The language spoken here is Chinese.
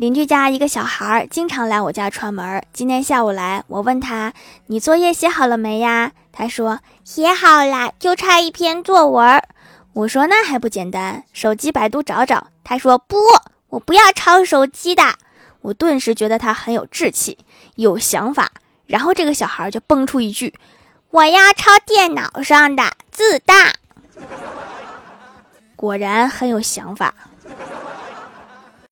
邻居家一个小孩儿经常来我家串门儿。今天下午来，我问他：“你作业写好了没呀？”他说：“写好了，就差一篇作文。”我说：“那还不简单，手机百度找找。”他说：“不，我不要抄手机的。”我顿时觉得他很有志气，有想法。然后这个小孩就蹦出一句：“我要抄电脑上的，自大。”果然很有想法。